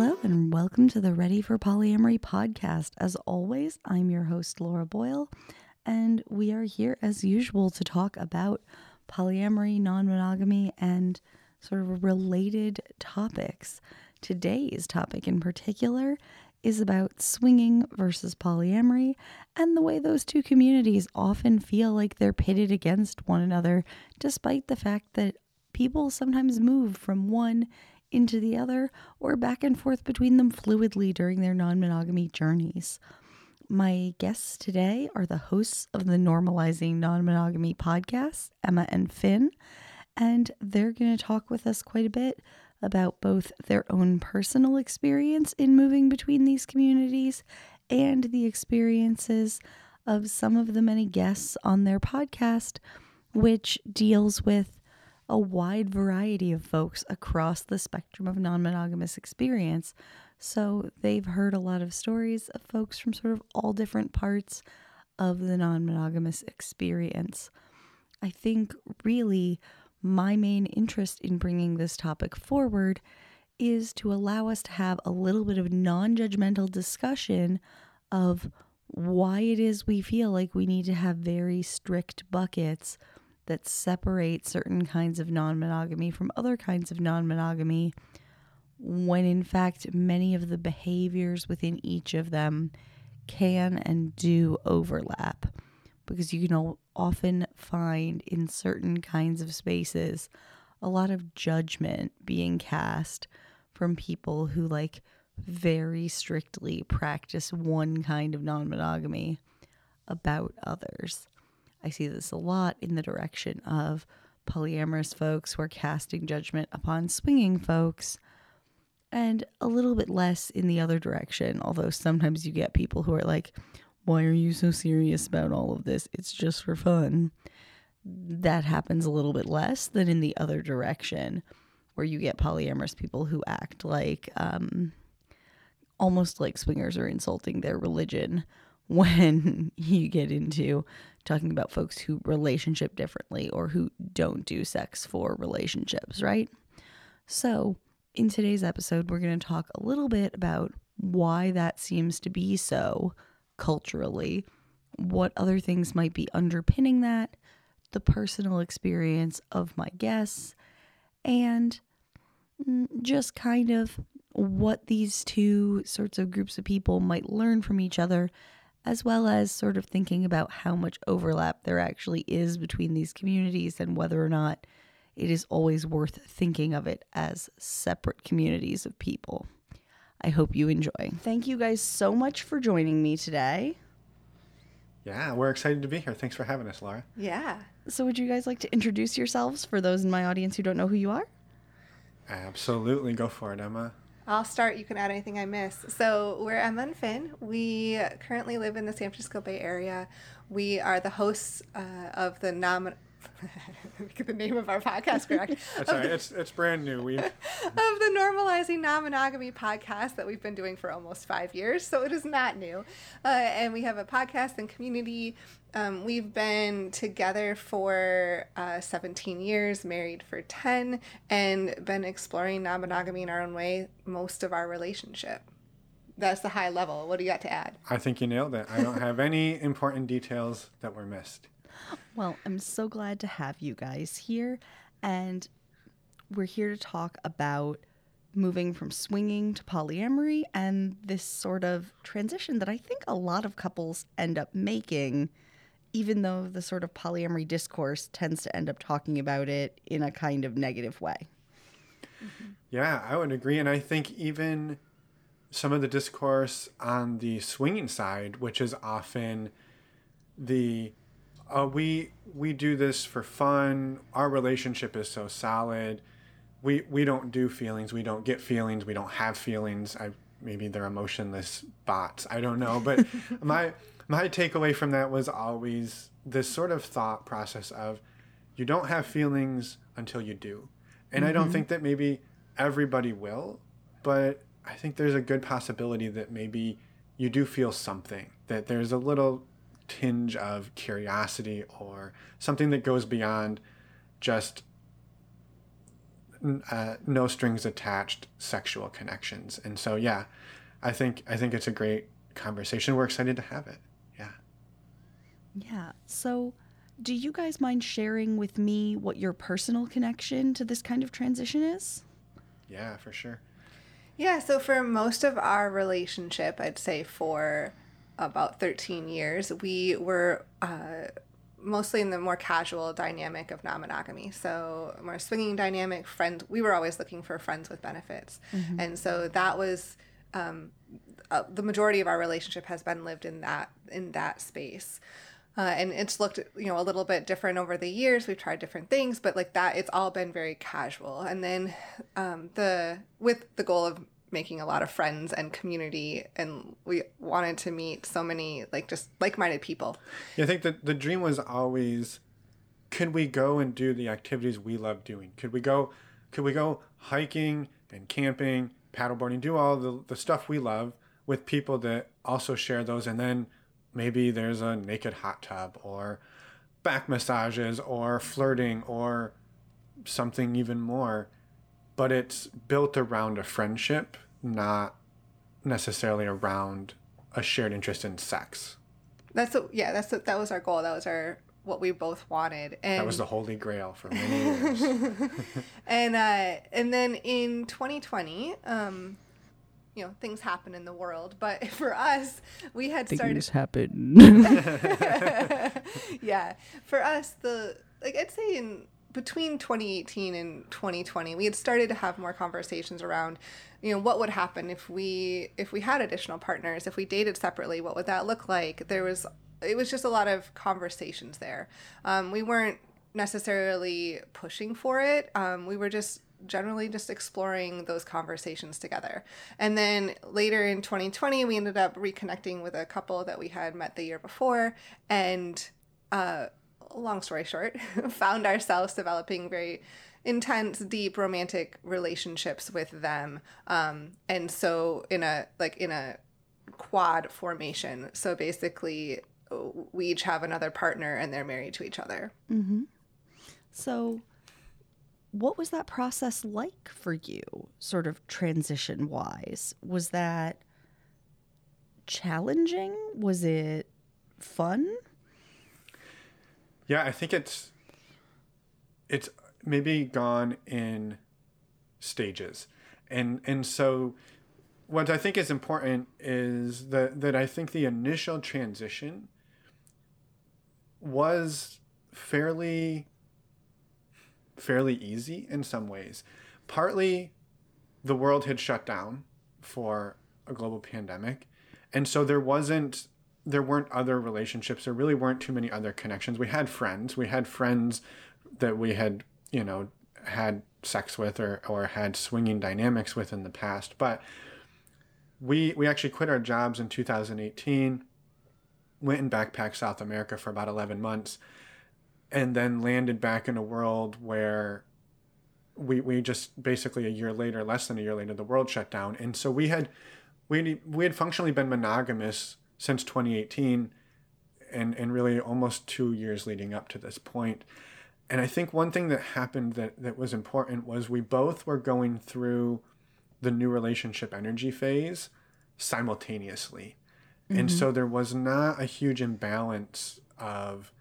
Hello, and welcome to the Ready for Polyamory podcast. As always, I'm your host, Laura Boyle, and we are here as usual to talk about polyamory, non monogamy, and sort of related topics. Today's topic in particular is about swinging versus polyamory and the way those two communities often feel like they're pitted against one another, despite the fact that people sometimes move from one into the other or back and forth between them fluidly during their non monogamy journeys. My guests today are the hosts of the Normalizing Non Monogamy podcast, Emma and Fin, and they're going to talk with us quite a bit about both their own personal experience in moving between these communities and the experiences of some of the many guests on their podcast, which deals with a wide variety of folks across the spectrum of non monogamous experience. So they've heard a lot of stories of folks from sort of all different parts of the non monogamous experience. I think really my main interest in bringing this topic forward is to allow us to have a little bit of non judgmental discussion of why it is we feel like we need to have very strict buckets that separate certain kinds of non monogamy from other kinds of non monogamy, when in fact many of the behaviors within each of them can and do overlap. Because you can often find in certain kinds of spaces a lot of judgment being cast from people who like very strictly practice one kind of non monogamy about others. I see this a lot in the direction of polyamorous folks who are casting judgment upon swinging folks, and a little bit less in the other direction. Although sometimes you get people who are like, Why are you so serious about all of this? It's just for fun. That happens a little bit less than in the other direction, where you get polyamorous people who act like um, almost like swingers are insulting their religion when you get into talking about folks who relationship differently or who don't do sex for relationships, right? So, in today's episode, we're going to talk a little bit about why that seems to be so culturally, what other things might be underpinning that, the personal experience of my guests, and mm, just kind of what these two sorts of groups of people might learn from each other as well as sort of thinking about how much overlap there actually is between these communities and whether or not it is always worth thinking of it as separate communities of people. I hope you enjoy. Thank you guys so much for joining me today. Yeah, we're excited to be here. Thanks for having us, Laura. Yeah. So, would you guys like to introduce yourselves for those in my audience who don't know who you are? Absolutely. Go for it, Emma. I'll start. You can add anything I miss. So we're Emma and Fin. We currently live in the San Francisco Bay Area. We are the hosts uh, of the nom get the name of our podcast correct. That's right. It's it's brand new. We of the normalizing non-monogamy podcast that we've been doing for almost five years, so it is not new. Uh, and we have a podcast and community. Um, we've been together for uh, 17 years, married for 10, and been exploring non-monogamy in our own way most of our relationship. That's the high level. What do you got to add? I think you nailed it. I don't have any important details that were missed. Well, I'm so glad to have you guys here. And we're here to talk about moving from swinging to polyamory and this sort of transition that I think a lot of couples end up making, even though the sort of polyamory discourse tends to end up talking about it in a kind of negative way. Mm-hmm. Yeah, I would agree. And I think even some of the discourse on the swinging side, which is often the uh, we we do this for fun. Our relationship is so solid. We we don't do feelings. We don't get feelings. We don't have feelings. I maybe they're emotionless bots. I don't know. But my my takeaway from that was always this sort of thought process of you don't have feelings until you do. And mm-hmm. I don't mm-hmm. think that maybe everybody will, but I think there's a good possibility that maybe you do feel something, that there's a little tinge of curiosity or something that goes beyond just uh, no strings attached sexual connections. And so, yeah, I think I think it's a great conversation. We're excited to have it. Yeah. Yeah. So, do you guys mind sharing with me what your personal connection to this kind of transition is? Yeah, for sure. Yeah, so for most of our relationship, I'd say for about 13 years, we were uh, mostly in the more casual dynamic of non-monogamy so more swinging dynamic friends we were always looking for friends with benefits mm-hmm. and so that was um, uh, the majority of our relationship has been lived in that in that space uh, and it's looked you know a little bit different over the years. We've tried different things but like that it's all been very casual. And then um, the with the goal of making a lot of friends and community and we wanted to meet so many like just like-minded people. Yeah, i think that the dream was always could we go and do the activities we love doing? Could we go could we go hiking and camping paddleboarding do all the, the stuff we love with people that also share those and then maybe there's a naked hot tub or back massages or flirting or something even more but it's built around a friendship, not necessarily around a shared interest in sex. That's a, yeah. That's a, that was our goal. That was our what we both wanted. And that was the holy grail for many years. and uh, and then in 2020, um, you know, things happen in the world, but for us, we had things started. Things happen. yeah, for us, the like I'd say in between 2018 and 2020 we had started to have more conversations around you know what would happen if we if we had additional partners if we dated separately what would that look like there was it was just a lot of conversations there um, we weren't necessarily pushing for it um, we were just generally just exploring those conversations together. And then later in 2020, we ended up reconnecting with a couple that we had met the year before. And uh, long story short, found ourselves developing very intense, deep romantic relationships with them. Um, and so in a like in a quad formation. So basically, we each have another partner and they're married to each other. Mm-hmm. So, what was that process like for you, sort of transition wise? Was that challenging? Was it fun? Yeah, I think it's it's maybe gone in stages. And and so what I think is important is that that I think the initial transition was fairly fairly easy in some ways. Partly the world had shut down for a global pandemic. And so there wasn't there weren't other relationships. There really weren't too many other connections. We had friends. We had friends that we had, you know, had sex with or, or had swinging dynamics with in the past. But we we actually quit our jobs in 2018, went and backpacked South America for about 11 months, and then landed back in a world where we, we just basically a year later, less than a year later, the world shut down. And so we had we, we had functionally been monogamous since 2018 and, and really almost two years leading up to this point. And I think one thing that happened that, that was important was we both were going through the new relationship energy phase simultaneously. Mm-hmm. And so there was not a huge imbalance of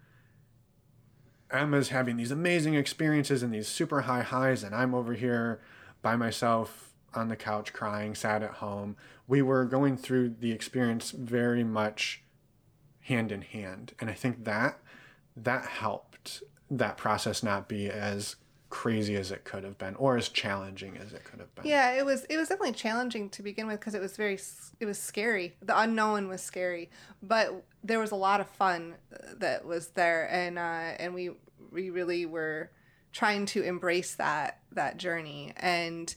Emma's having these amazing experiences and these super high highs, and I'm over here by myself on the couch crying, sad at home. We were going through the experience very much hand in hand. And I think that that helped that process not be as crazy as it could have been or as challenging as it could have been. Yeah, it was it was definitely challenging to begin with because it was very it was scary. The unknown was scary, but there was a lot of fun that was there and uh and we we really were trying to embrace that that journey and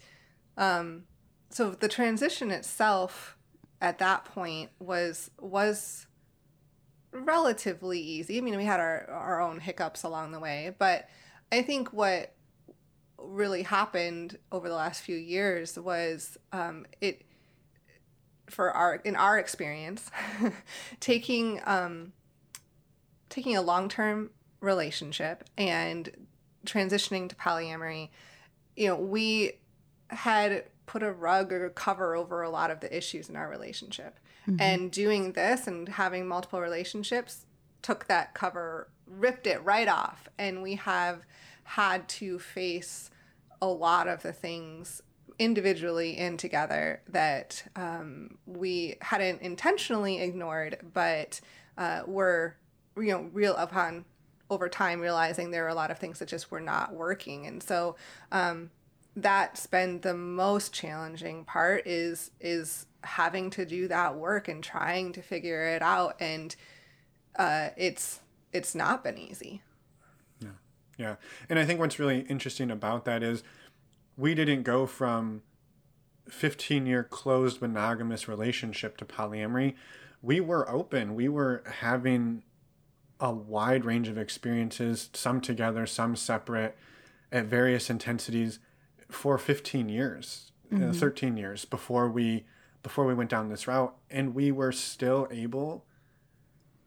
um, so the transition itself at that point was was relatively easy. I mean, we had our our own hiccups along the way, but I think what really happened over the last few years was um, it for our in our experience taking um, taking a long term relationship and transitioning to polyamory you know, we had put a rug or cover over a lot of the issues in our relationship. Mm-hmm. And doing this and having multiple relationships took that cover, ripped it right off. And we have had to face a lot of the things individually and together that um, we hadn't intentionally ignored, but uh, were, you know, real upon over time realizing there were a lot of things that just were not working. And so um, that's been the most challenging part is is having to do that work and trying to figure it out and uh, it's it's not been easy yeah. And i think what's really interesting about that is we didn't go from 15 year closed monogamous relationship to polyamory. We were open. We were having a wide range of experiences some together some separate at various intensities for 15 years, uh, mm-hmm. uh, 13 years before we before we went down this route. And we were still able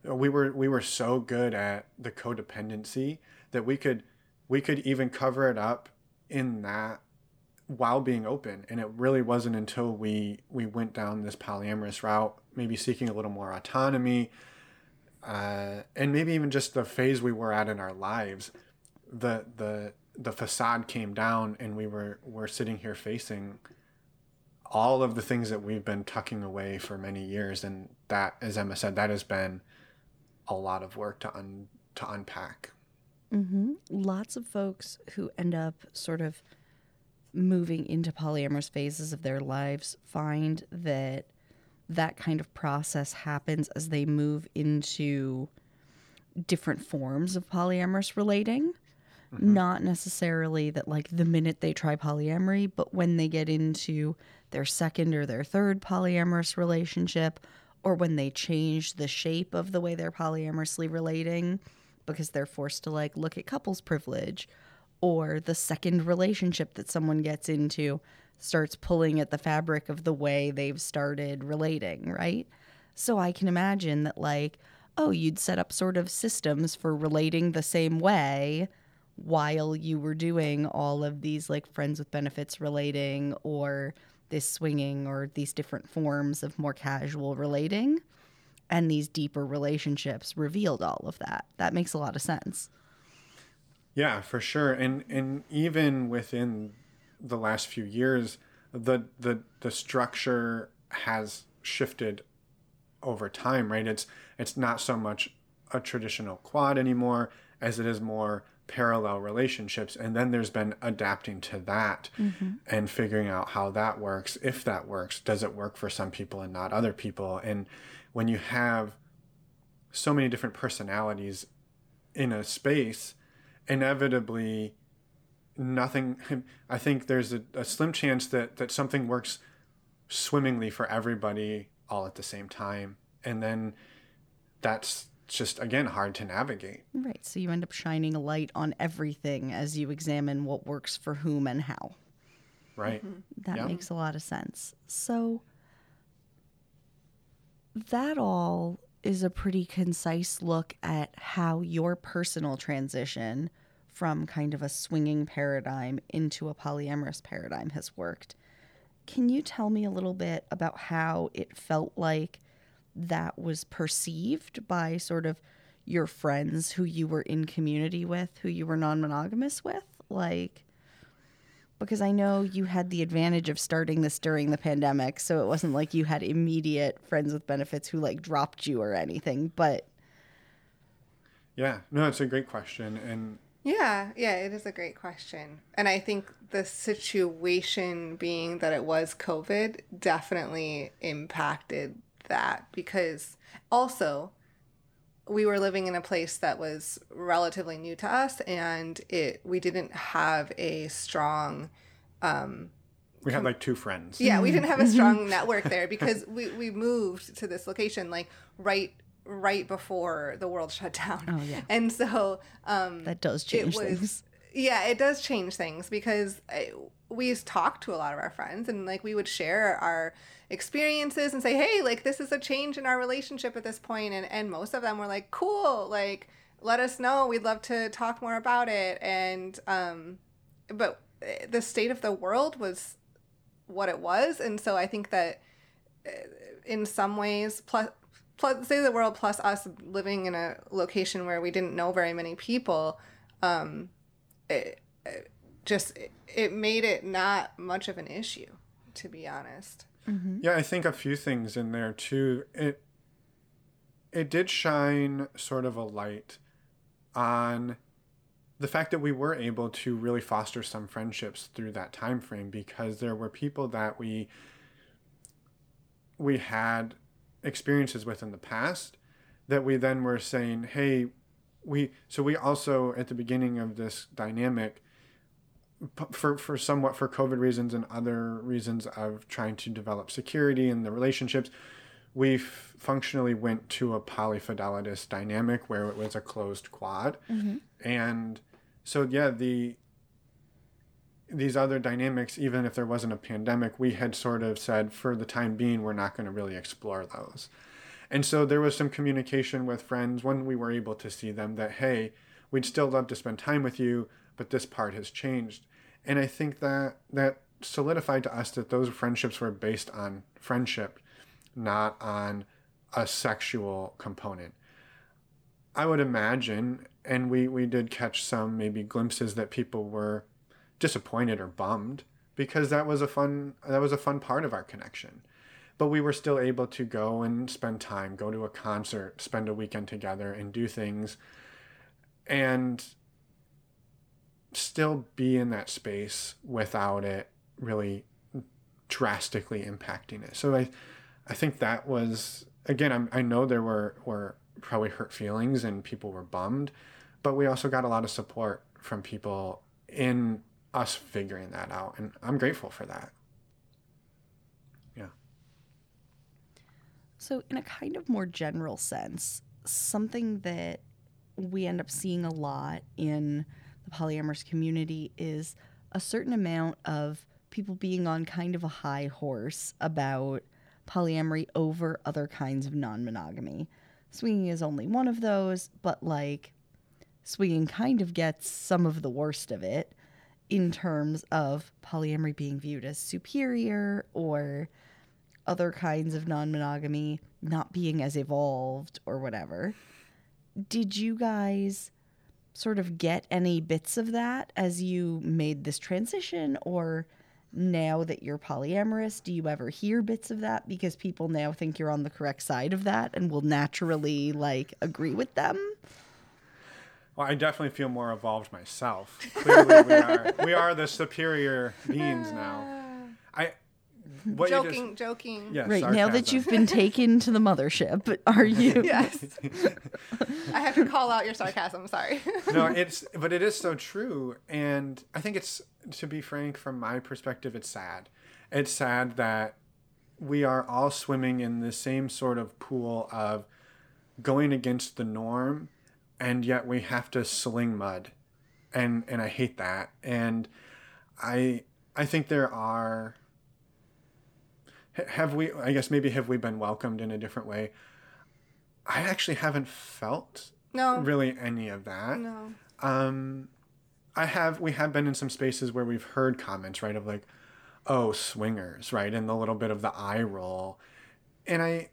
we were we were so good at the codependency that we could we could even cover it up in that while being open. And it really wasn't until we we went down this polyamorous route maybe seeking a little more autonomy uh, and maybe even just the phase we were at in our lives the the the facade came down and we were we're sitting here facing all of the things that we've been tucking away for many years. And that as emma said that has been a lot of work to un to unpack mm-hmm. lots of folks who end up sort of moving into polyamorous phases of their lives find that that kind of process happens as they move into different forms of polyamorous relating Mm-hmm. Not necessarily that, like, the minute they try polyamory, but when they get into their second or their third polyamorous relationship, or when they change the shape of the way they're polyamorously relating because they're forced to, like, look at couples privilege, or the second relationship that someone gets into starts pulling at the fabric of the way they've started relating, right? So I can imagine that, like, oh, you'd set up sort of systems for relating the same way while you were doing all of these like friends with benefits relating or this swinging or these different forms of more casual relating and these deeper relationships revealed all of that. That makes a lot of sense. Yeah for sure. And and even within the last few years the the the structure has shifted over time right? It's it's not so much a traditional quad anymore as it is more parallel relationships. And then there's been adapting to that mm-hmm. and figuring out how that works if that works does it work for some people and not other people? And when you have so many different personalities in a space inevitably nothing i think there's a, a slim chance that that something works swimmingly for everybody all at the same time and then that's just again hard to navigate. Right. So you end up shining a light on everything as you examine what works for whom and how. Right. Mm-hmm. That yep. makes a lot of sense. So that all is a pretty concise look at how your personal transition from kind of a swinging paradigm into a polyamorous paradigm has worked. Can you tell me a little bit about how it felt like that was perceived by sort of your friends who you were in community with, who you were non monogamous with? Like, because I know you had the advantage of starting this during the pandemic, so it wasn't like you had immediate friends with benefits who like dropped you or anything, but. Yeah, no, it's a great question. And yeah, yeah, it is a great question. And I think the situation being that it was COVID definitely impacted that because also we were living in a place that was relatively new to us and it we didn't have a strong um we had like two friends. Yeah we didn't have a strong network there because we we moved to this location like right right before the world shut down. Oh yeah. And so um that does change was, things. Yeah it does change things because I, we talked to a lot of our friends and like we would share our experiences and say, hey, like this is a change in our relationship at this point. And, and most of them were like, cool, like let us know. We'd love to talk more about it. And, um, but the state of the world was what it was, and so I think that uh, in some ways, plus plus say the world plus us living in a location where we didn't know very many people, um, it, it just it, it made it not much of an issue, to be honest. Mm-hmm. Yeah, I think a few things in there too. It it did shine sort of a light on the fact that we were able to really foster some friendships through that time frame because there were people that we we had experiences with in the past that we then were saying, "Hey, we so we also at the beginning of this dynamic p- for for somewhat for COVID reasons and other reasons of trying to develop security in the relationships, we functionally went to a polyfidelitous dynamic where it was a closed quad, mm-hmm. and so yeah, the these other dynamics, even if there wasn't a pandemic, we had sort of said for the time being we're not going to really explore those. And so there was some communication with friends when we were able to see them that, hey, we'd still love to spend time with you, but this part has changed. And I think that that solidified to us that those friendships were based on friendship, not on a sexual component. I would imagine, and we, we did catch some maybe glimpses that people were disappointed or bummed because that was a fun that was a fun part of our connection but we were still able to go and spend time go to a concert spend a weekend together and do things and still be in that space without it really drastically impacting it. So i i think that was again I'm, i know there were were probably hurt feelings and people were bummed but we also got a lot of support from people in us figuring that out and i'm grateful for that. Yeah. So, in a kind of more general sense, something that we end up seeing a lot in polyamorous community is a certain amount of people being on kind of a high horse about polyamory over other kinds of non monogamy. Swinging is only one of those, but like, swinging kind of gets some of the worst of it in terms of polyamory being viewed as superior or other kinds of non monogamy not being as evolved or whatever. Did you guys sort of get any bits of that as you made this transition? Or now that you're polyamorous, do you ever hear bits of that because people now think you're on the correct side of that and will naturally like agree with them? well i definitely feel more evolved myself clearly we are we are the superior beings now i what joking, just, joking. yeah, Right, now that you've been taken to the mothership, are you? Yes. I have to call out your sarcasm. Sorry. no, it's but it is so true, and I think it's to be frank, from my perspective, it's sad. It's sad that we are all swimming in the same sort of pool of going against the norm, and yet we have to sling mud, and and I hate that, and I I think there are. Ha- Have we? I guess maybe have we been welcomed in a different way? I actually haven't felt no. really any of that. No. Um, I have we have been in some spaces where we've heard comments right of like, oh swingers right, and the little bit of the eye roll, and I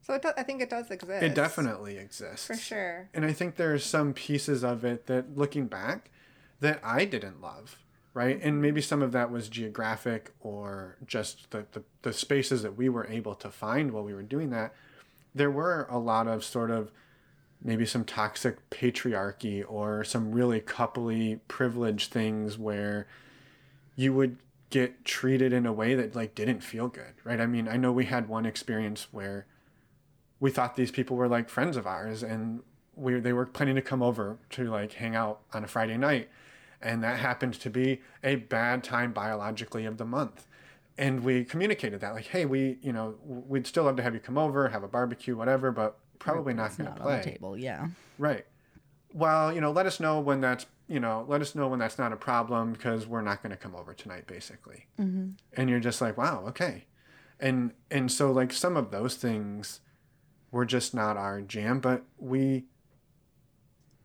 So it do- I think it does exist. it definitely exists For sure. and I think there's some pieces of it that looking back that I didn't love right? And maybe some of that was geographic or just the, the, the spaces that we were able to find while we were doing that. There were a lot of sort of maybe some toxic patriarchy or some really coupley privileged things where you would get treated in a way that like didn't feel good right? I mean i know we had one experience where we thought these people were like friends of ours and we they were planning to come over to like hang out on a friday night and that happened to be a bad time biologically of the month and we communicated that like hey we you know we'd still love to have you come over have a barbecue whatever but probably not going to not on the table, yeah. Right. Well, you know, let us know when that's, you know, let us know when that's not a problem because we're not going to come over tonight, basically. Mm-hmm. And you're just like, wow, okay. And and so like some of those things were just not our jam, but we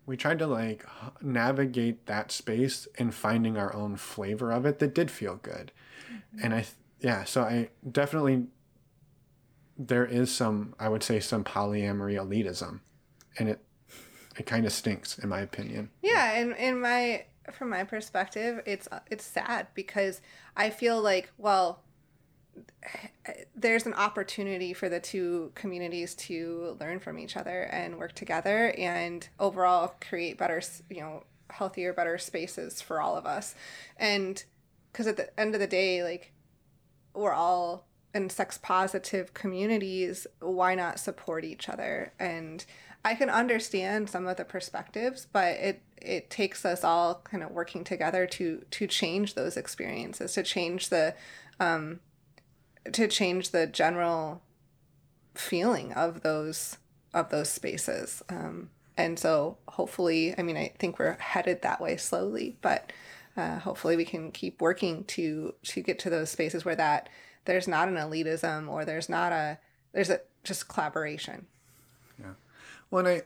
we tried to like navigate that space and finding our own flavor of it that did feel good. Mm-hmm. And I yeah, so I definitely there is some I would say some polyamory elitism and it it kind of stinks in my opinion. Yeah, and in my from my perspective, it's it's sad because I feel like well there's an opportunity for the two communities to learn from each other and work together and overall create better you know healthier better spaces for all of us. And because at the end of the day like we're all in sex positive communities why not support each other? And I can understand some of the perspectives, but it it takes us all kind of working together to to change those experiences, to change the um, to change the general feeling of those of those spaces. Um, and so hopefully, I mean, I think we're headed that way slowly, but uh, hopefully we can keep working to to get to those spaces where that there's not an elitism or there's not a there's a just collaboration Yeah. well, and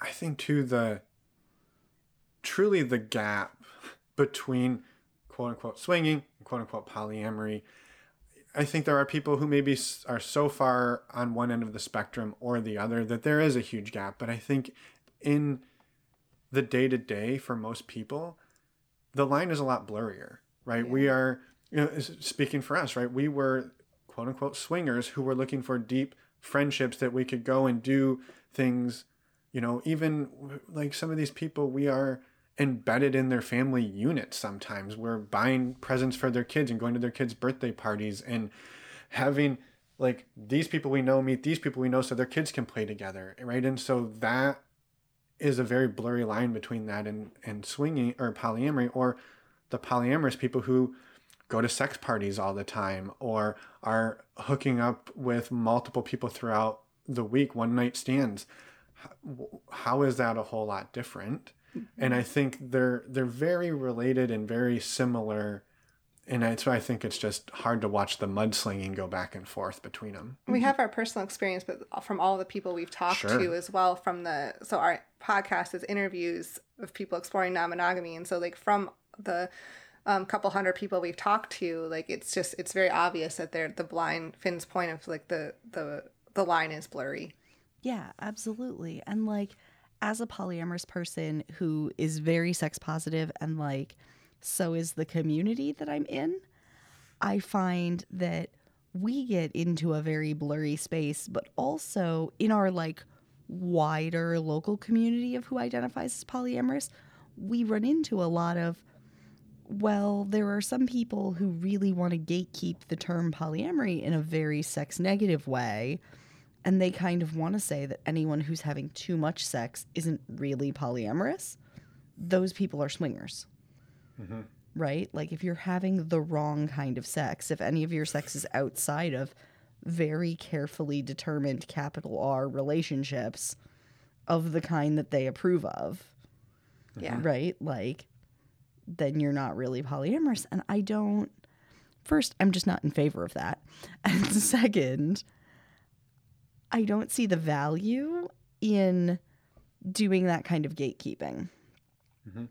I, I think too the truly the gap between quote unquote swinging and quote unquote polyamory. I think there are people who maybe are so far on one end of the spectrum or the other that there is a huge gap. But I think in the day to day for most people, the line is a lot blurrier, right? Yeah. We are, you know, speaking for us, right? We were quote unquote swingers who were looking for deep friendships that we could go and do things you know even like some of these people we are embedded in their family unit sometimes we're buying presents for their kids and going to their kids birthday parties and having like these people we know meet these people we know so their kids can play together right and so that is a very blurry line between that and and swinging or polyamory or the polyamorous people who go to sex parties all the time or are hooking up with multiple people throughout the week, one night stands. How is that a whole lot different? Mm-hmm. And I think they're they're very related and very similar. And that's why I think it's just hard to watch the mudslinging go back and forth between them. We have our personal experience, but from all the people we've talked sure. to as well. From the so our podcast is interviews of people exploring non-monogamy, and so like from the um, couple hundred people we've talked to, like it's just it's very obvious that they're the blind Fin's point of like the the the line is blurry. Yeah, absolutely. And like as a polyamorous person who is very sex positive and like so is the community that I'm in, I find that we get into a very blurry space, but also in our like wider local community of who identifies as polyamorous, we run into a lot of well, there are some people who really want to gatekeep the term polyamory in a very sex negative way. And they kind of want to say that anyone who's having too much sex isn't really polyamorous. Those people are swingers. Mm-hmm. Right? Like if you're having the wrong kind of sex, if any of your sex is outside of very carefully determined capital R relationships of the kind that they approve of. Yeah. Right? Like then you're not really polyamorous. And I don't, first, I'm just not in favor of that. And second, I don't see the value in doing that kind of gatekeeping. Mm-hmm.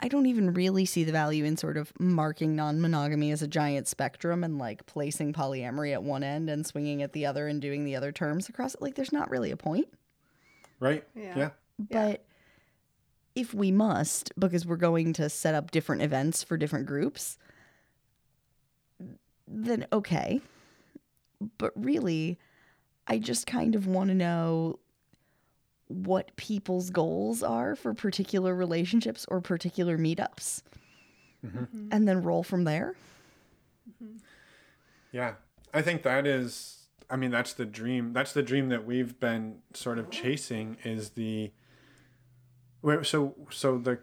I don't even really see the value in sort of marking non monogamy as a giant spectrum and like placing polyamory at one end and swinging at the other and doing the other terms across it. Like, there's not really a point. Right. Yeah. yeah. But if we must, because we're going to set up different events for different groups, then okay. But really, I just kind of want to know what people's goals are for particular relationships or particular meetups mm-hmm. mm-hmm. and then roll from there. Mm-hmm. Yeah. I think that is I mean that's the dream. That's the dream that we've been sort of chasing is the so, so the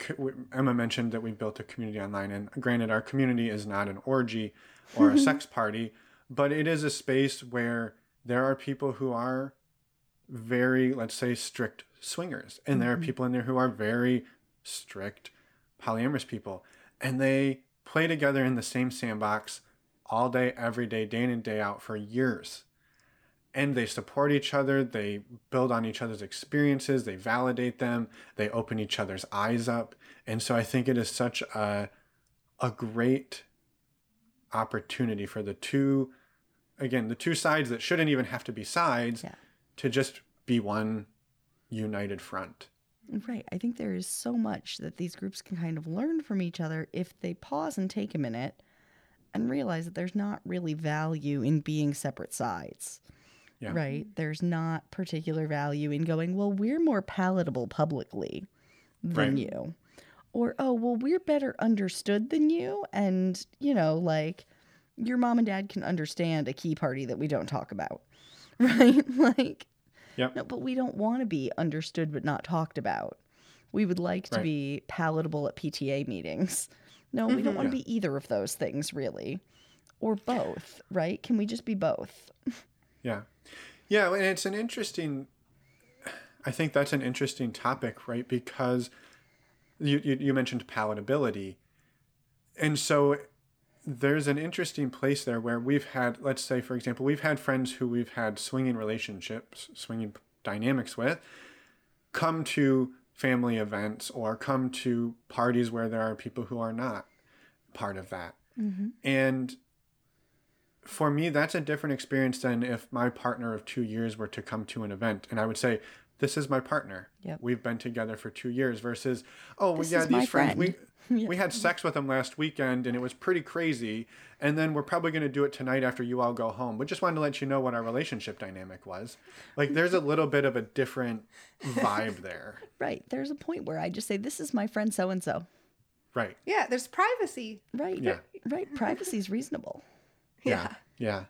Emma mentioned that we built a community online, and granted, our community is not an orgy or a sex party, but it is a space where there are people who are very, let's say, strict swingers, and mm-hmm. there are mm-hmm. people in there who are very strict polyamorous people, and they play together in the same sandbox all day, every day, day in and day out for years, and they support each other they build on each other's experiences they validate them they open each other's eyes up and so i think it is such a a great opportunity for the two again the two sides that shouldn't even have to be sides Yeah. to just be one united front Right. I think there is so much that these groups can kind of learn from each other if they pause and take a minute and realize that there's not really value in being separate sides. Yeah. Right. There's not particular value in going, well, we're more palatable publicly than Right. you. Or, oh, well, we're better understood than you. And, you know, like your mom and dad can understand a key party that we don't talk about. Right. like, Yep. no, but we don't want to be understood but not talked about. We would like to Right. be palatable at PTA meetings. No, we don't mm-hmm. want to Yeah. be either of those things, really. Or both, right? Can we just be both? Yeah. Yeah, and it's an interesting I think that's an interesting topic, right? Because you you, you mentioned palatability. And so there's an interesting place there where we've had let's say for example, we've had friends who we've had swinging relationships, swinging dynamics with come to family events or come to parties where there are people who are not part of that. Mm-hmm. And for me, that's a different experience than if my partner of two years were to come to an event and I would say, This is my partner. Yep. We've been together for two years versus, oh, well, This yeah, these friends, friend." we, we had sex with them last weekend and it was pretty crazy. And then we're probably going to do it tonight after you all go home. But just wanted to let you know what our relationship dynamic was. Like, there's a little bit of a different vibe there. Right. There's a point where I just say, This is my friend so and so. Right. Yeah, there's privacy. Right. Yeah. Right. Privacy is reasonable. Yeah. Yeah.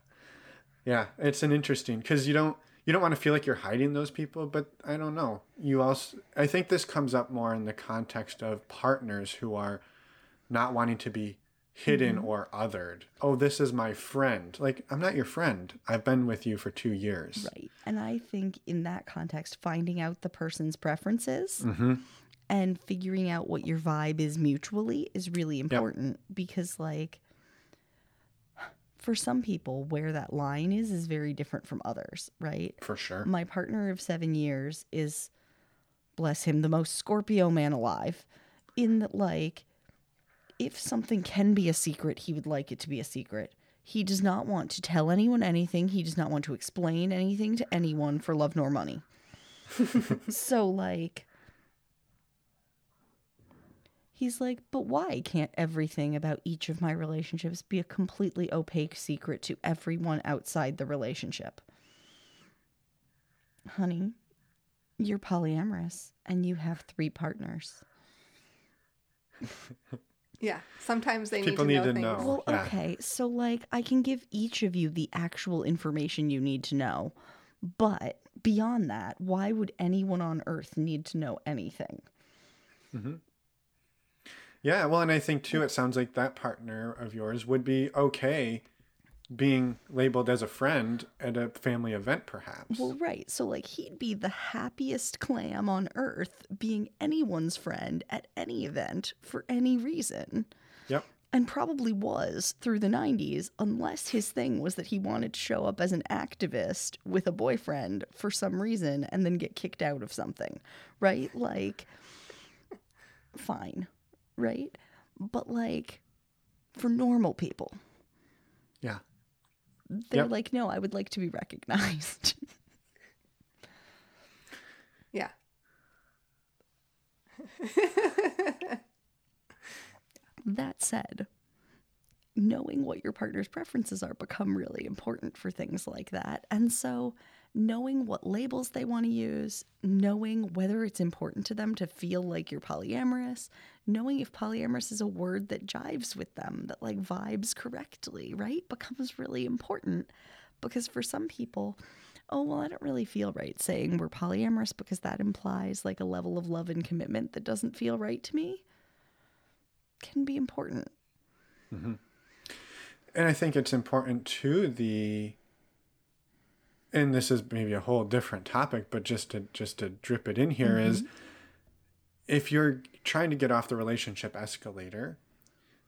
Yeah. It's an interesting because you don't you don't want to feel like you're hiding those people, but I don't know. You also I think this comes up more in the context of partners who are not wanting to be hidden or othered. Oh, this is my friend. Like, I'm not your friend. I've been with you for two years. Right. And I think in that context, finding out the person's preferences Mm-hmm. and figuring out what your vibe is mutually is really important because, like, for some people, where that line is is very different from others, right? For sure. My partner of seven years is, bless him, the most Scorpio man alive. In that, like, if something can be a secret, he would like it to be a secret. He does not want to tell anyone anything. He does not want to explain anything to anyone for love nor money. so, like, he's like, but why can't everything about each of my relationships be a completely opaque secret to everyone outside the relationship? Honey, you're polyamorous and you have three partners. Yeah. Sometimes they People need need to know to things. know. Well, yeah. okay. So, like, I can give each of you the actual information you need to know. But beyond that, why would anyone on earth need to know anything? Mm-hmm. Yeah, well, and I think too, it sounds like that partner of yours would be okay being labeled as a friend at a family event, perhaps. Well, right. So, like, he'd be the happiest clam on earth being anyone's friend at any event for any reason. Yep. And probably was through the 90s, unless his thing was that he wanted to show up as an activist with a boyfriend for some reason and then get kicked out of something, right? Like, fine, right? But, like, for normal people, Yeah. they're Yep. like, no, I would like to be recognized. Yeah. That said, knowing what your partner's preferences are become really important for things like that. And so, knowing what labels they want to use, knowing whether it's important to them to feel like you're polyamorous, knowing if polyamorous is a word that jives with them, that like vibes correctly, right? Becomes really important because for some people, oh, well, I don't really feel right saying we're polyamorous because that implies like a level of love and commitment that doesn't feel right to me can be important. Mm-hmm. And I think it's important too the and this is maybe a whole different topic, but just to just to drip it in here mm-hmm. is if you're trying to get off the relationship escalator,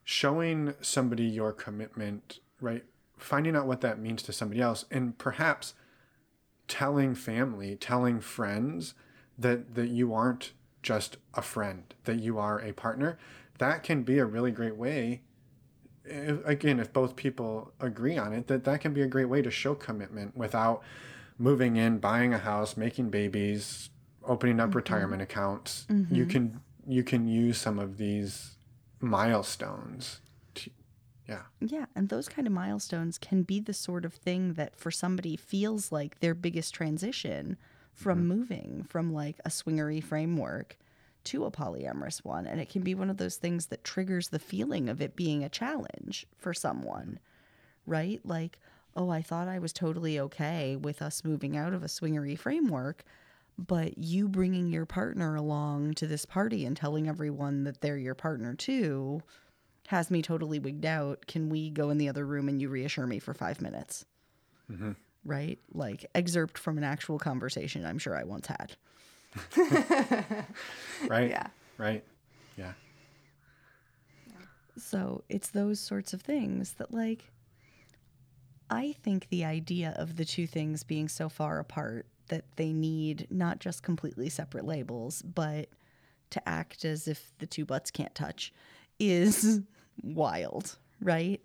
showing somebody your commitment, right? Finding out what that means to somebody else and perhaps telling family, telling friends that that you aren't just a friend, that you are a partner, that can be a really great way if, again if both people agree on it that that can be a great way to show commitment without moving in, buying a house, making babies, opening up mm-hmm. retirement accounts. Mm-hmm. You can you can use some of these milestones yeah. Yeah. And those kind of milestones can be the sort of thing that for somebody feels like their biggest transition from mm-hmm. moving from like a swingery framework to a polyamorous one. And it can be one of those things that triggers the feeling of it being a challenge for someone, right? Like, oh, I thought I was totally okay with us moving out of a swingery framework. But you bringing your partner along to this party and telling everyone that they're your partner too, has me totally wigged out. Can we go in the other room and you reassure me for five minutes? Mm-hmm. Right? Like, excerpt from an actual conversation I'm sure I once had. right? Yeah. Right. Yeah. So it's those sorts of things that, like, I think the idea of the two things being so far apart that they need not just completely separate labels, but to act as if the two butts can't touch is wild, right?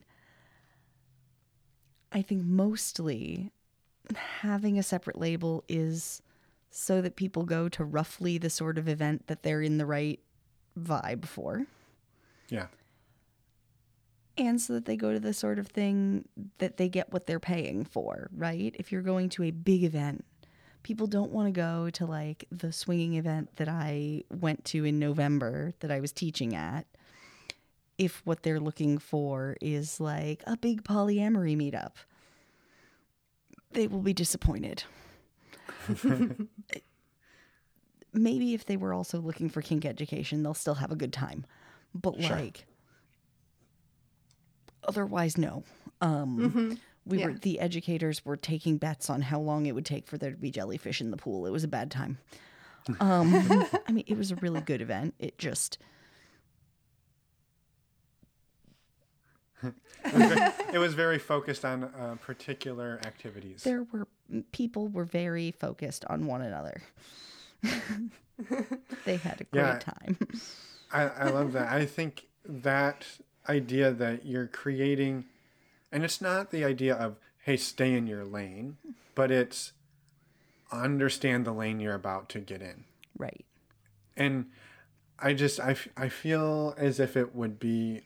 I think mostly having a separate label is so that people go to roughly the sort of event that they're in the right vibe for. Yeah. And so that they go to the sort of thing that they get what they're paying for, right? If you're going to a big event, people don't want to go to like the swinging event that I went to in November that I was teaching at if what they're looking for is like a big polyamory meetup, they will be disappointed. Maybe if they were also looking for kink education, they'll still have a good time. But sure. like otherwise no. Um mm-hmm. we yeah. were the educators were taking bets on how long it would take for there to be jellyfish in the pool. It was a bad time. Um I mean it was a really good event. It just it was very focused on uh, particular activities. There were people were very focused on one another. they had a great yeah, time. I, I love that. I think that idea that you're creating, and it's not the idea of hey stay in your lane, but it's understand the lane you're about to get in. Right. And I just I, I feel as if it would be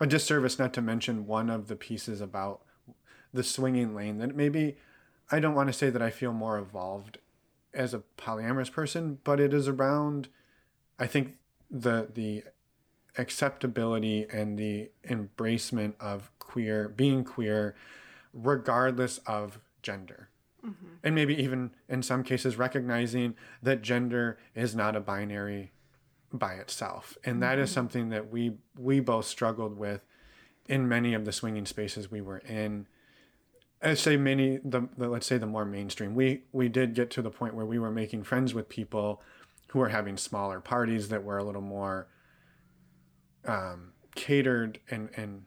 a disservice not to mention one of the pieces about the swinging lane that maybe I don't want to say that I feel more evolved as a polyamorous person, but it is around I think the the acceptability and the embracement of queer being queer regardless of gender. Mm-hmm. And maybe even in some cases recognizing that gender is not a binary by itself. And that is mm-hmm. something that we we both struggled with in many of the swinging spaces we were in. I say many the, the let's say the more mainstream. We we did get to the point where we were making friends with people who were having smaller parties that were a little more um, catered and and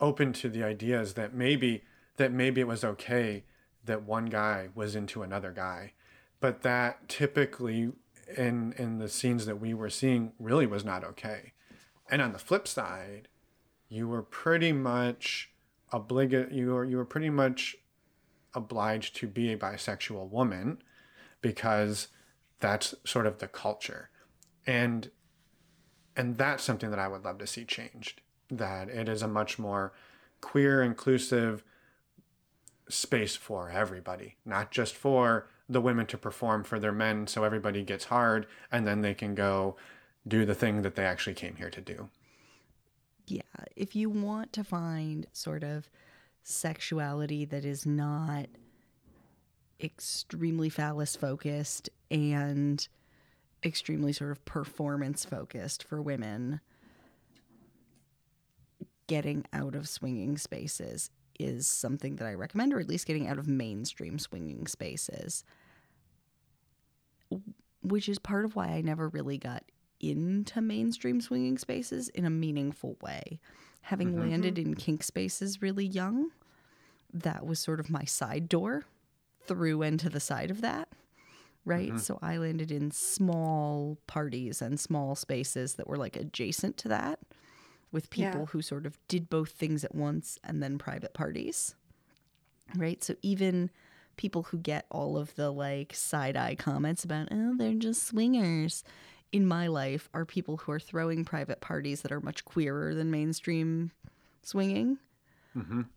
open to the ideas that maybe that maybe it was okay that one guy was into another guy but that typically in in the scenes that we were seeing really was not okay. And on the flip side, you were pretty much obligate you were you were pretty much obliged to be a bisexual woman because that's sort of the culture. And and that's something that I would love to see changed. That it is a much more queer, inclusive space for everybody, not just for the women to perform for their men so everybody gets hard and then they can go do the thing that they actually came here to do. Yeah, if you want to find sort of sexuality that is not extremely phallus focused and extremely sort of performance focused for women, getting out of swinging spaces is something that I recommend, or at least getting out of mainstream swinging spaces, which is part of why I never really got into mainstream swinging spaces in a meaningful way. Having mm-hmm. landed in kink spaces really young, that was sort of my side door through and to the side of that. Right. So I landed in small parties and small spaces that were like adjacent to that with people Yeah. who sort of did both things at once and then private parties. Right. So even people who get all of the like side eye comments about, oh, they're just swingers in my life are people who are throwing private parties that are much queerer than mainstream swinging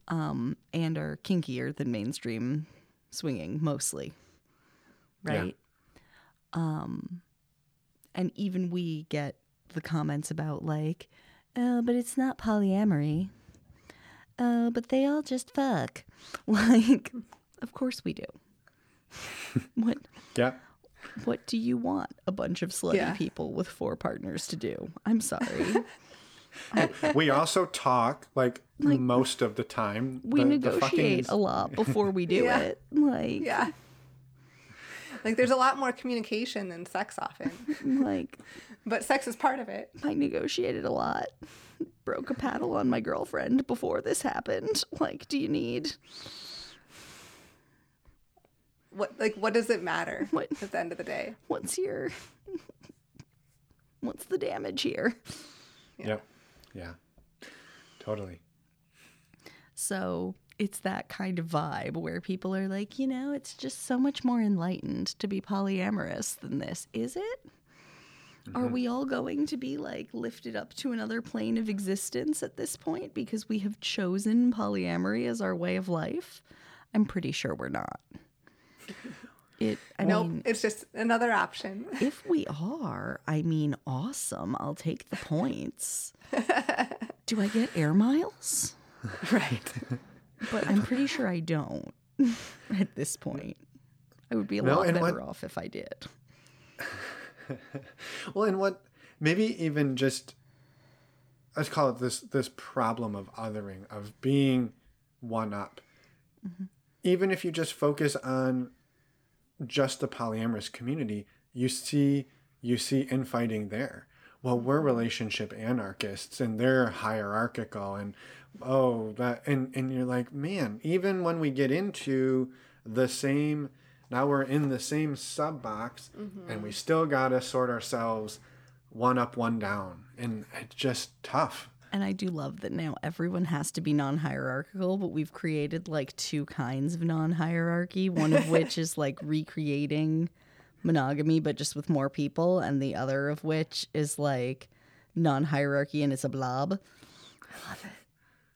um, and are kinkier than mainstream swinging mostly. Yeah. Right. Um, and even we get the comments about like, oh, but it's not polyamory. Oh, but they all just fuck. Like, of course we do. what Yeah. what do you want a bunch of slutty Yeah. people with four partners to do? I'm sorry. We also talk like, most of the time. We The- the negotiate fucking- a lot before we do Yeah. it. Like, Yeah. Like there's a lot more communication than sex often, like but sex is part of it. I negotiated a lot. Broke a paddle on my girlfriend before this happened. Like, do you need What like what does it matter What? at the end of the day? what's your what's the damage here? Yep. Yeah. Totally. So it's that kind of vibe where people are like, you know, it's just so much more enlightened to be polyamorous than this. Is it? Are mm-hmm. we all going to be like lifted up to another plane of existence at this point because we have chosen polyamory as our way of life? I'm pretty sure we're not. It, I nope, mean, it's just another option. if we are, I mean, awesome. I'll take the points. Do I get air miles? right. But I'm pretty sure I don't at this point. I would be a No, lot better what- off if I did. Well, and what maybe even just let's call it this this problem of othering of being one up. Mm-hmm. Even if you just focus on just the polyamorous community, you see you see infighting there. Well, we're mm-hmm. relationship anarchists and they're hierarchical and oh that and and you're like, man, even when we get into the same now we're in the same sub box and we mm-hmm. still gotta sort ourselves one up, one down. And it's just tough. And I do love that now everyone has to be non hierarchical, but we've created like two kinds of non hierarchy, one of which is like recreating monogamy, but just with more people, and the other of which is like non hierarchy and it's a blob. I love it.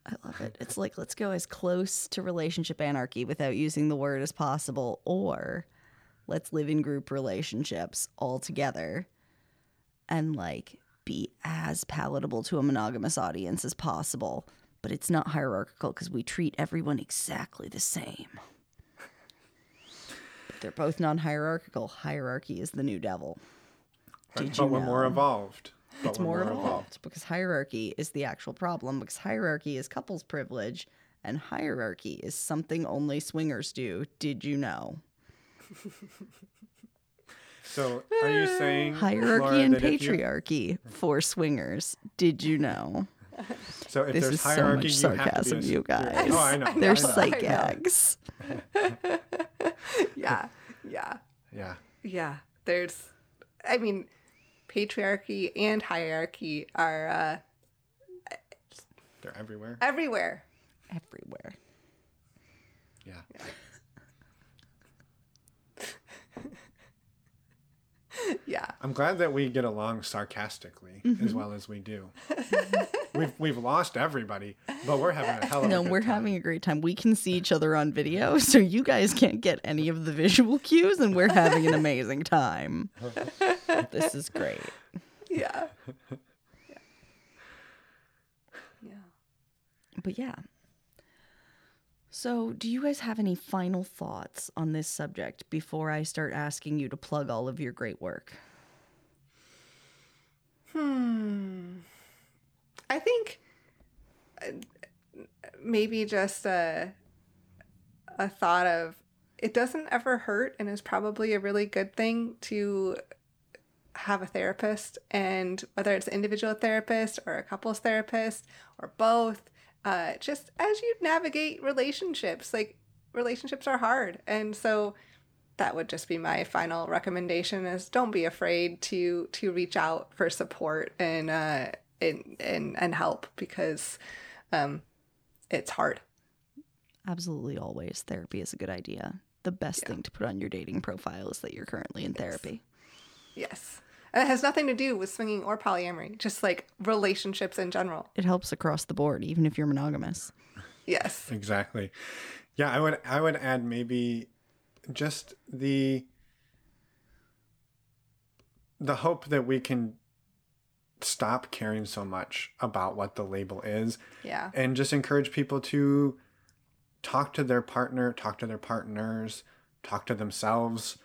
I love it. It's like let's go as close to relationship anarchy without using the word as possible, or let's live in group relationships all together and like be as palatable to a monogamous audience as possible. But it's not hierarchical because we treat everyone exactly the same. But they're both non hierarchical. Hierarchy is the new devil. Did but you we're more evolved. But It's we're more evolved because hierarchy is the actual problem because hierarchy is couples privilege and hierarchy is something only swingers do. Did you know? So are you saying Hierarchy Laura, and that if you- patriarchy for swingers. Did you know? so if This there's is so hierarchy, much you have to be sarcasm, a- you guys. Oh, I know. They're I know. psych I know. gags. Yeah. Yeah. Yeah. Yeah. There's I mean, patriarchy and hierarchy are uh, They're everywhere. everywhere. Everywhere. Yeah. Yeah. I'm glad that we get along sarcastically Mm-hmm. as well as we do. we've we've lost everybody, but we're having a hell of a No, we're time. having a great time. We can see each other on video, so you guys can't get any of the visual cues, and we're having an amazing time. this is great. Yeah. Yeah. Yeah. But yeah. So, do you guys have any final thoughts on this subject before I start asking you to plug all of your great work? Hmm. I think uh, maybe just a a thought of it doesn't ever hurt and is probably a really good thing to have a therapist and whether it's an individual therapist or a couples therapist or both uh, just as you navigate relationships. Like relationships are hard, and so that would just be my final recommendation: is don't be afraid to to reach out for support and uh, and and and help because um, it's hard. Absolutely, always therapy is a good idea. The best Yeah. thing to put on your dating profile is that you're currently in therapy. Yes. And it has nothing to do with swinging or polyamory, just like relationships in general. It helps across the board, even if you're monogamous. Yes. Exactly. Yeah, I would I would add maybe just the the hope that we can stop caring so much about what the label is Yeah. and just encourage people to talk to their partner, talk to their partners, talk to themselves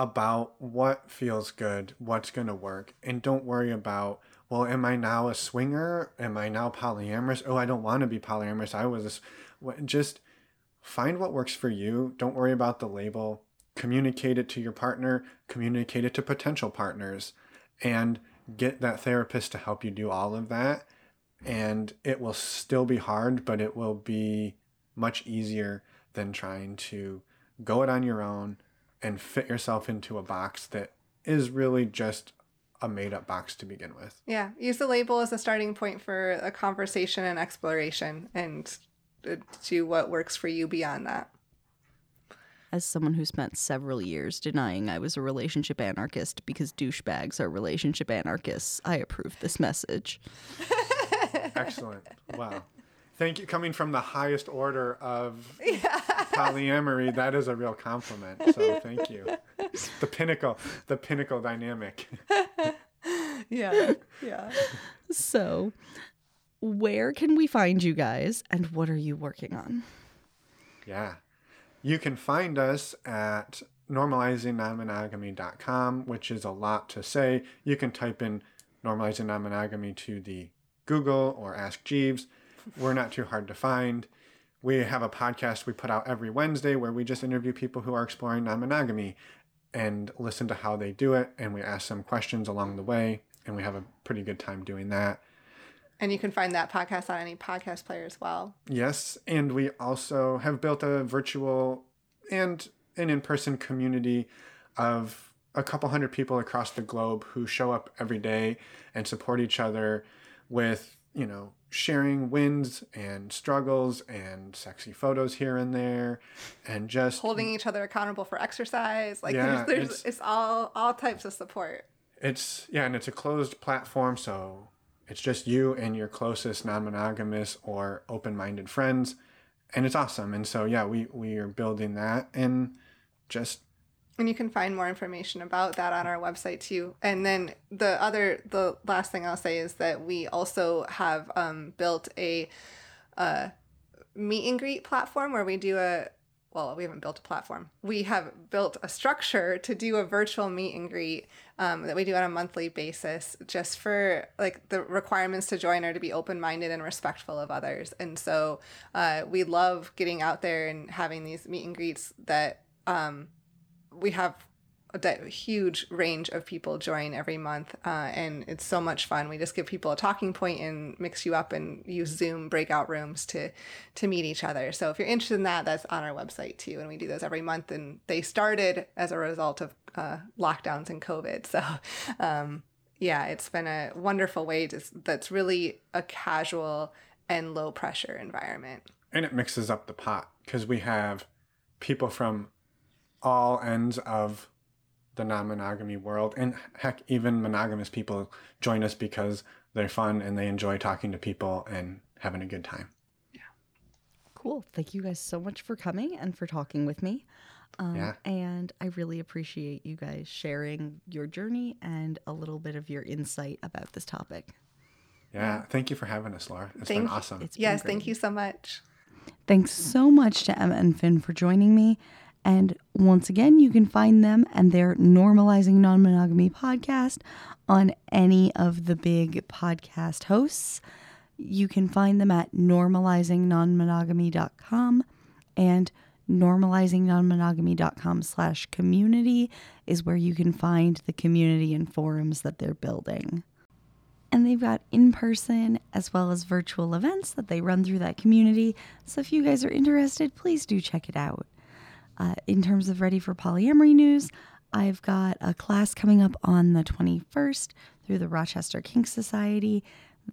about what feels good, what's going to work, and don't worry about, well, am I now a swinger? Am I now polyamorous? Oh, I don't want to be polyamorous. I was. Just find what works for you. Don't worry about the label. Communicate it to your partner, communicate it to potential partners, and get that therapist to help you do all of that and it will still be hard, but it will be much easier than trying to go it on your own and fit yourself into a box that is really just a made up box to begin with. Yeah. Use the label as a starting point for a conversation and exploration and uh, do what works for you beyond that. As someone who spent several years denying I was a relationship anarchist because douchebags are relationship anarchists, I approve this message. Excellent. Wow. Thank you. Coming from the highest order of polyamory, that is a real compliment. So thank you. The pinnacle, the pinnacle dynamic. Yeah. Yeah. So, where can we find you guys and what are you working on? Yeah. You can find us at normalizingnonmonogamy.com, which is a lot to say. You can type in normalizing non-monogamy to the Google or Ask Jeeves. We're not too hard to find. We have a podcast we put out every Wednesday where we just interview people who are exploring non-monogamy and listen to how they do it and we ask them questions along the way and we have a pretty good time doing that. And you can find that podcast on any podcast player as well. Yes, and we also have built a virtual and an in-person community of a couple hundred people across the globe who show up every day and support each other with, you know, sharing wins and struggles and sexy photos here and there and just Holding each other accountable for exercise. Like Yeah, there's, there's it's- it's all all types of support. It's yeah, and it's a closed platform, so it's just you and your closest non-monogamous or open-minded friends, and it's awesome. And so yeah, we we are building that and just And you can find more information about that on our website too. And then the other, the last thing I'll say is that we also have um, built a uh, meet and greet platform where we do a, well, we haven't built a platform. We have built a structure to do a virtual meet and greet um, that we do on a monthly basis just for like the requirements to join are to be open minded and respectful of others. And so uh, we love getting out there and having these meet and greets that um, we have a huge range of people join every month uh, and it's so much fun. We just give people a talking point and mix you up and use zoom breakout rooms to to meet each other. So if you're interested in that that's on our website too and we do those every month and they started as a result of uh, lockdowns and covid. So um, yeah it's been a wonderful way to, that's really a casual and low pressure environment. And it mixes up the pot because we have people from all ends of the non-monogamy world and heck even monogamous people join us because they're fun and they enjoy talking to people and having a good time yeah Cool. Thank you guys so much for coming and for talking with me. Um, Yeah. And I really appreciate you guys sharing your journey and a little bit of your insight about this topic. yeah thank you for having us laura it's Thank been awesome It's been yes great. thank you so much Thanks so much to Emma and Fin for joining me. And once again, you can find them and their Normalizing Non Monogamy podcast on any of the big podcast hosts. You can find them at normalizingnonmonogamy.com and normalizingnonmonogamy.com slash community is where you can find the community and forums that they're building. And they've got in person as well as virtual events that they run through that community. So if you guys are interested, please do check it out. Uh, in terms of Ready for Polyamory news, I've got a class coming up on the 21st through the Rochester Kink Society.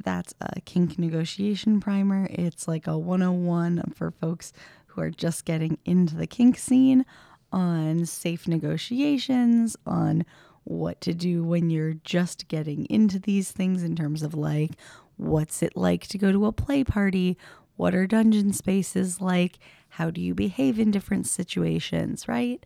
That's a kink negotiation primer. It's like a 101 for folks who are just getting into the kink scene on safe negotiations, on what to do when you're just getting into these things in terms of like what's it like to go to a play party? What are dungeon spaces like? How do you behave in different situations, right?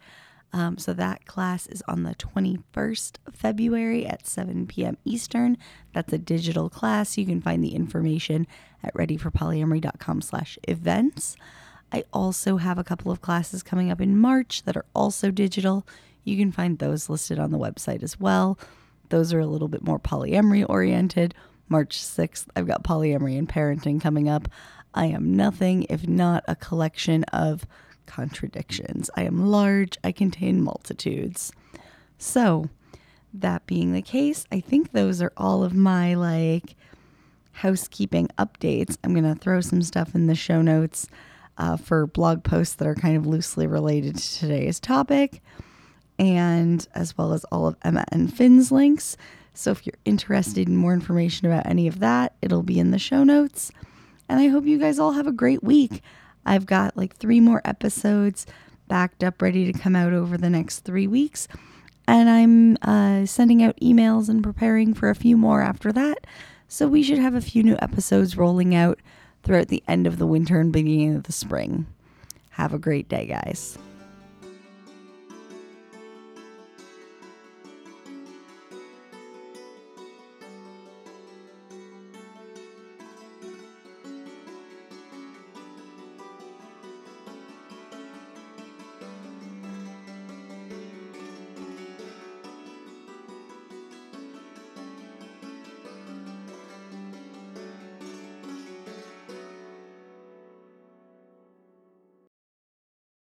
Um, so that class is on the 21st of February at 7 p.m. Eastern. That's a digital class. You can find the information at readyforpolyamory.com slash events. I also have a couple of classes coming up in March that are also digital. You can find those listed on the website as well. Those are a little bit more polyamory oriented. March 6th, I've got polyamory and parenting coming up. I am nothing if not a collection of contradictions. I am large, I contain multitudes. So, that being the case, I think those are all of my like housekeeping updates. I'm going to throw some stuff in the show notes uh, for blog posts that are kind of loosely related to today's topic, and as well as all of Emma and Fin's links. So if you're interested in more information about any of that, it'll be in the show notes. And I hope you guys all have a great week. I've got like three more episodes backed up, ready to come out over the next three weeks. And I'm uh, sending out emails and preparing for a few more after that. So we should have a few new episodes rolling out throughout the end of the winter and beginning of the spring. Have a great day, guys.